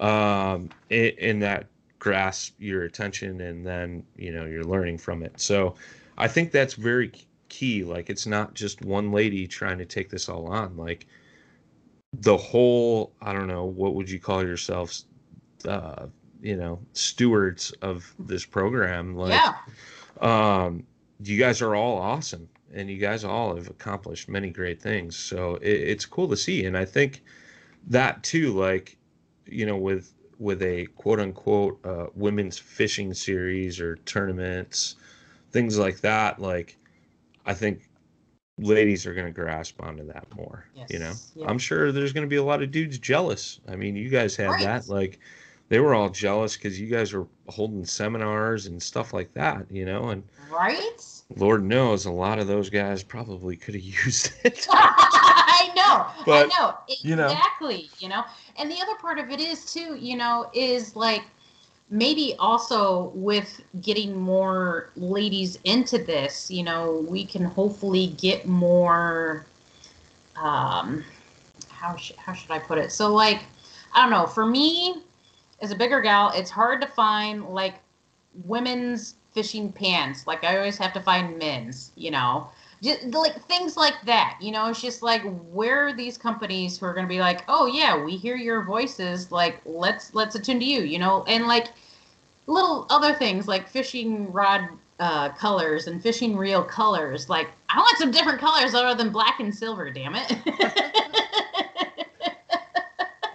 um, and that grasps your attention and then you know you're learning from it. So i think that's very key. Like it's not just one lady trying to take this all on. Like the whole i don't know what would you call yourselves uh you know stewards of this program. Like yeah. um you guys are all awesome and you guys all have accomplished many great things. So it, it's cool to see. And i think that too like you know with with a quote unquote uh, women's fishing series or tournaments things like that like i think ladies are going to grasp onto that more you know yeah. i'm sure there's going to be a lot of dudes jealous i mean you guys had Right. that like they were all jealous because you guys were holding seminars and stuff like that you know and right lord knows a lot of those guys probably could have used it I know, But, I know, you know. exactly. You know, and the other part of it is too, you know, is like maybe also with getting more ladies into this, you know, we can hopefully get more. Um, how sh- how should I put it? So like, I don't know. For me, as a bigger gal, it's hard to find like women's fishing pants. Like I always have to find men's. You know just like things like that you know it's just like where are these companies who are going to be like oh yeah we hear your voices like let's let's attune to you you know? And like little other things like fishing rod uh, colors and fishing reel colors like i want some different colors other than black and silver damn it.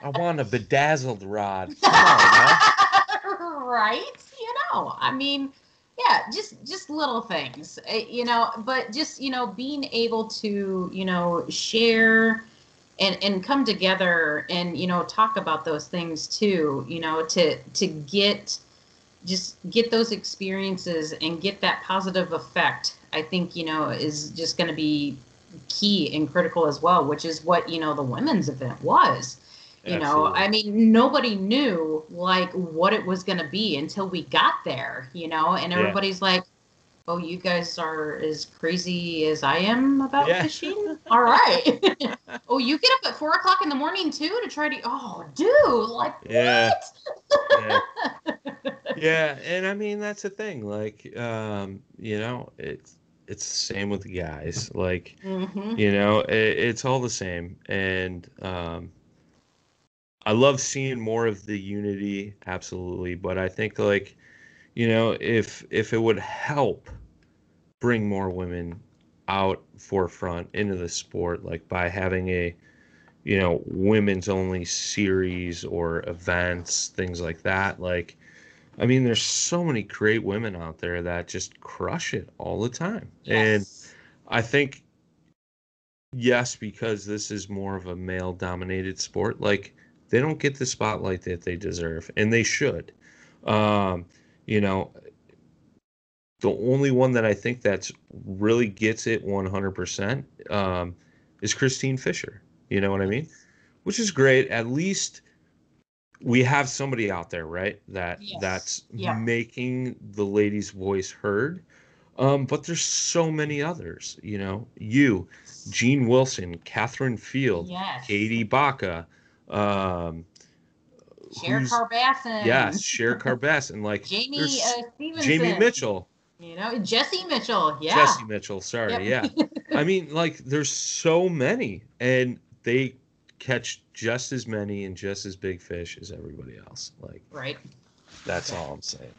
I want a bedazzled rod. Come on, right? You know i mean yeah just just little things eh, you know but just you know being able to you know share and and come together and you know talk about those things too you know to to get just get those experiences and get that positive effect i think you know is just going to be key and critical as well which is what you know the women's event was You know, I mean, nobody knew like what it was going to be until we got there, you know, and Yeah. everybody's like, oh, you guys are as crazy as I am about Yeah. fishing? All right. oh, you get up at four o'clock in the morning too to try to, oh, dude, like, Yeah. what? yeah. yeah, and I mean that's the thing. Like, um, you know, it's it's the same with the guys. Like, hmm you know, it, it's all the same, and um, I love seeing more of the unity. Absolutely, but I think like, you know, if if it would help bring more women out forefront into the sport, like by having a you know women's only series or events things like that like i mean there's so many great women out there that just crush it all the time and i think yes because this is more of a male dominated sport like they don't get the spotlight that they deserve and they should um you know the only one that i think that's really gets it 100% um is Kristine Fischer you know what I mean? Which is great. At least we have somebody out there, right? That Yes. that's Yeah. making the lady's voice heard. Um, but there's so many others, you know. You, Gene Wilson, Catherine Field, Yes. Katie Baca, um, Cher Carbassin. yes, Cher Carbassin, like Jamie uh, Stevenson. Jamie Mitchell, You know, Jesse Mitchell. Yeah. Jesse Mitchell. Sorry, Yep. yeah. I mean, like, there's so many, and they catch just as many and just as big fish as everybody else. Like, right. that's all I'm saying.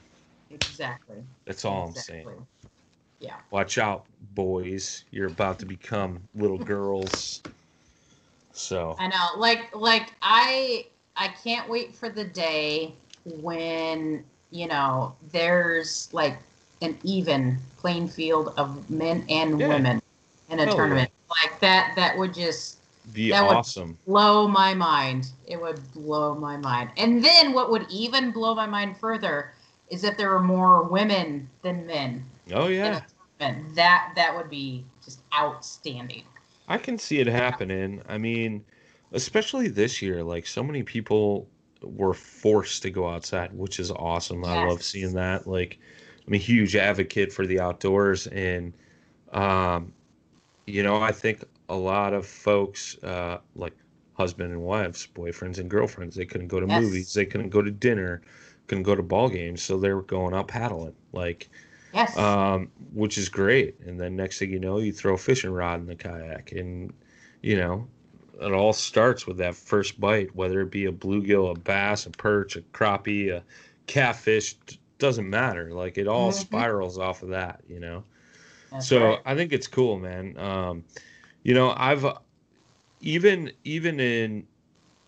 Exactly. That's all exactly. I'm saying. Yeah. Watch out, boys. You're about to become little girls. So, I know. Like like I I can't wait for the day when, you know, there's like an even playing field of men and Yeah. women in a Hell yeah. tournament. Like that that would just be That would- awesome. blow my mind. It would blow my mind. And then what would even blow my mind further is if there were more women than men. Oh, yeah. That that would be just outstanding. I can see it happening. I mean, especially this year, like so many people were forced to go outside, which is awesome. I love seeing that. Like, I'm a huge advocate for the outdoors, and um, you know, I think a lot of folks, uh, like husband and wives, boyfriends and girlfriends, they couldn't go to Yes. movies, they couldn't go to dinner, couldn't go to ball games, so they were going out paddling. Like, Yes. um, which is great. And then next thing you know, you throw a fishing rod in the kayak, and you know, it all starts with that first bite, whether it be a bluegill, a bass, a perch, a crappie, a catfish, doesn't matter. Like it all Mhm. spirals off of that, you know. That's so right. I think it's cool, man. Um, you know, I've uh, even even in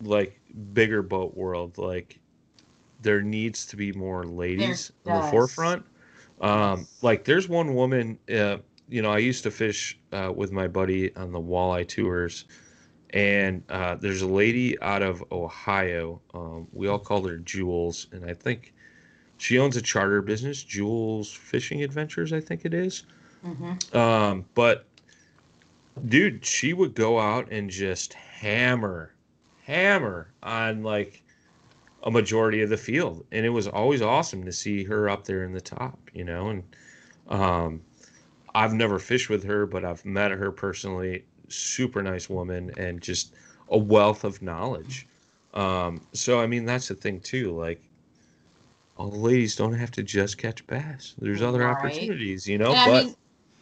like bigger boat world, like there needs to be more ladies in the forefront. Um, like there's one woman, uh, you know, I used to fish uh, with my buddy on the walleye tours, and uh, there's a lady out of Ohio. Um, we all call her Jules, and I think she owns a charter business, Jules Fishing Adventures, I think it is. Mhm. Um, but dude, she would go out and just hammer, hammer on like a majority of the field, and it was always awesome to see her up there in the top, you know. And um, I've never fished with her, but I've met her personally. Super nice woman, and just a wealth of knowledge. Um, so I mean, that's the thing too. Like, all the ladies don't have to just catch bass. There's other Right. opportunities, you know. And I but mean,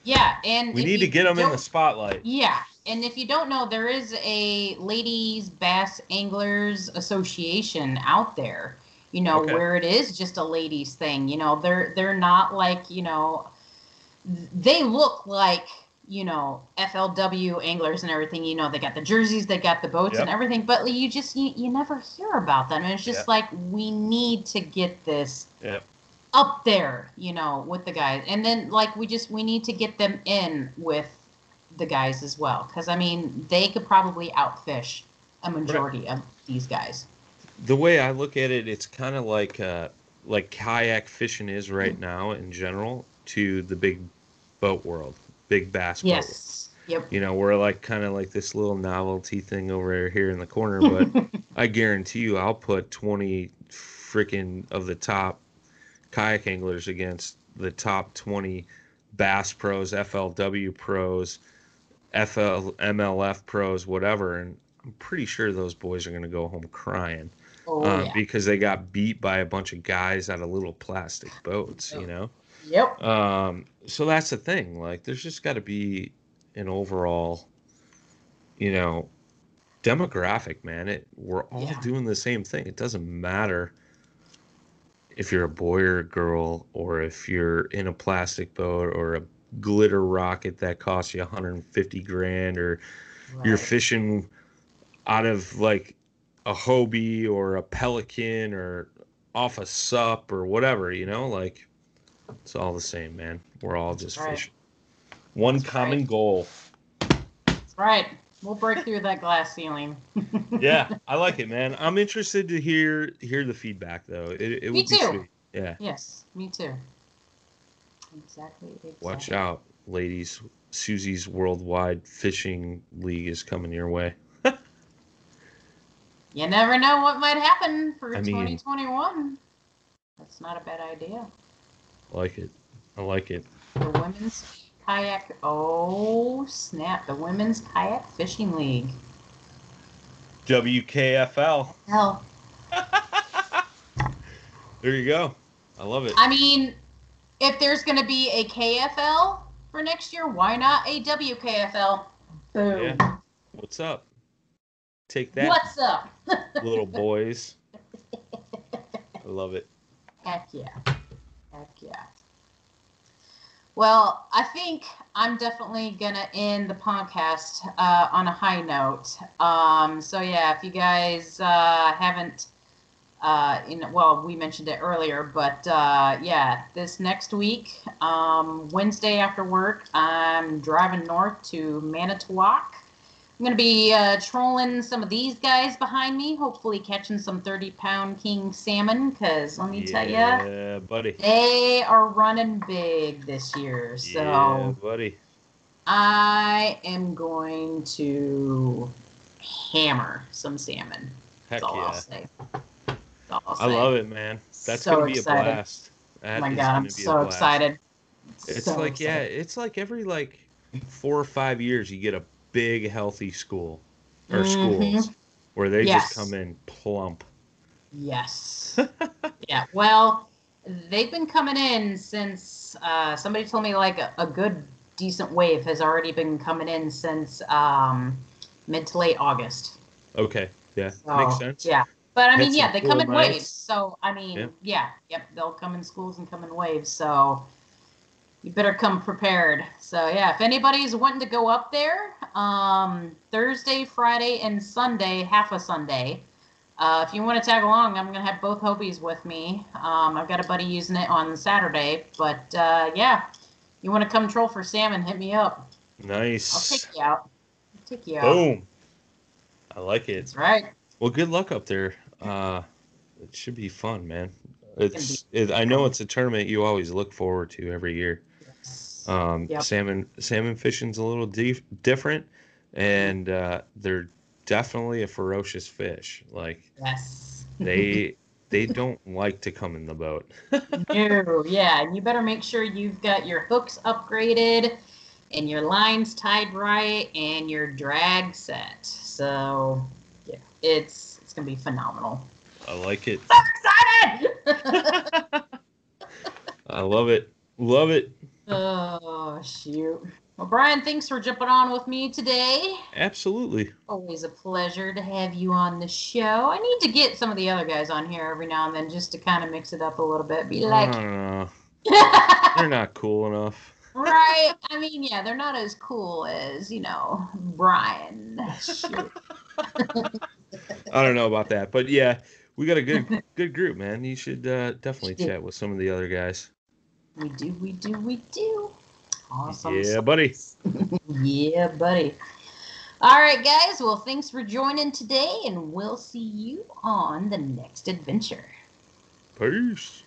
yeah, and we need to get them in the spotlight. Yeah, and if you don't know, there is a ladies bass anglers association out there. You know Okay. where it is just a ladies thing. You know they're they're not like you know they look like you know FLW anglers and everything. You know they got the jerseys, they got the boats and everything, but you just you, you never hear about them. And it's just Yep. like we need to get this Yep. up there, you know, with the guys. And then like we just we need to get them in with the guys as well cuz I mean, they could probably outfish a majority of these guys. the way I look at it, it's kind of like uh, like kayak fishing is right now in general to the big boat world, big bass boat. world. Yes. Yep. You know, we're like kind of like this little novelty thing over here in the corner, but I guarantee you, I'll put twenty freaking of the top kayak anglers against the top twenty Bass pros, FLW pros, FL MLF pros, whatever, and I'm pretty sure those boys are gonna go home crying Oh uh, yeah. because they got beat by a bunch of guys out of little plastic boats. You know. Yep. Um, so that's the thing. Like, there's just got to be an overall, you know, demographic, man. It we're all Yeah. doing the same thing. It doesn't matter if you're a boy or a girl, or if you're in a plastic boat or a glitter rocket that costs you 150 grand, or you're fishing out of like a Hobie or a Pelican or off a sup or whatever, you know, like it's all the same, man. We're all just right. fishing. One That's common right. goal. That's right. We'll break through that glass ceiling. Yeah, I like it, man. I'm interested to hear hear the feedback though. It, it Me would be too. sweet. Yeah. Yes, me too. Exactly. exactly. Watch out, ladies. Susie's Worldwide Fishing League is coming your way. You never know what might happen for I mean- 2021. That's not a bad idea. I like it. I like it. The women's kayak. Oh snap! The women's kayak fishing league. WKFL. Hell, There you go. I love it. I mean, if there's going to be a KFL for next year, why not a WKFL? Boom. Yeah. What's up? Take that, What's up? little boys. I love it. Heck yeah. Heck yeah. Well, I think I'm definitely going to end the podcast uh, on a high note. Um, so, yeah, if you guys uh, haven't, uh, in, well, we mentioned it earlier, but uh, yeah, this next week, um, Wednesday after work, I'm driving north to Manitowoc. I'm going to be uh, trolling some of these guys behind me, hopefully catching some 30 pound king salmon, because let me tell you, Yeah, buddy. they are running big this year. So Yeah, buddy. I am going to hammer some salmon. Heck That's all yeah. I'll say. I love it, man. That's So gonna be excited. a blast. Oh my god, I'm so excited. It's So like yeah, it's like every like four or five years you get a big healthy school or schools where they Mm-hmm. Yes. just come in plump. Yes. yeah. Well, they've been coming in since uh, somebody told me like a, a good decent wave has already been coming in since um, mid to late August. Okay, yeah, So, makes sense. Yeah. But I mean, yeah, they come in nights. waves. So I mean, Yeah. yeah. yep, they'll come in schools and come in waves. So you better come prepared. So yeah, if anybody's wanting to go up there, um, Thursday, Friday, and Sunday, half a Sunday. Uh, if you want to tag along, I'm gonna have both Hobies with me. Um, I've got a buddy using it on Saturday, but uh, yeah, you want to come troll for salmon? Hit me up. Nice. I'll take you out. I'll take you out. Boom. I like it. That's right. Well, good luck up there. Uh, it should be fun, man. It's. It, I know it's a tournament you always look forward to every year. Um, Yep. Salmon salmon fishing's a little dif- different, and uh, they're definitely a ferocious fish. Like Yes. they they don't like to come in the boat. No, yeah, and you better make sure you've got your hooks upgraded and your lines tied right and your drag set. So, yeah, it's it's gonna be phenomenal. I like it. Excited! I love it. Love it. oh shoot. Well, Brian, thanks for jumping on with me today. Absolutely. Always a pleasure to have you on the show. I need to get some of the other guys on here every now and then just to kind of mix it up a little bit. Be like. They're not cool enough. right? I mean, yeah, they're not as cool as you know Brian. I don't know about that, but yeah, we got a good good group, man. You should uh, definitely chat with some of the other guys. We do, we do, we do. Awesome. Yeah, buddy. Yeah, buddy. All right, guys. Well, thanks for joining today, and we'll see you on the next adventure. Peace.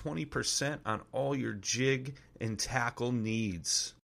20% on all your jig and tackle needs.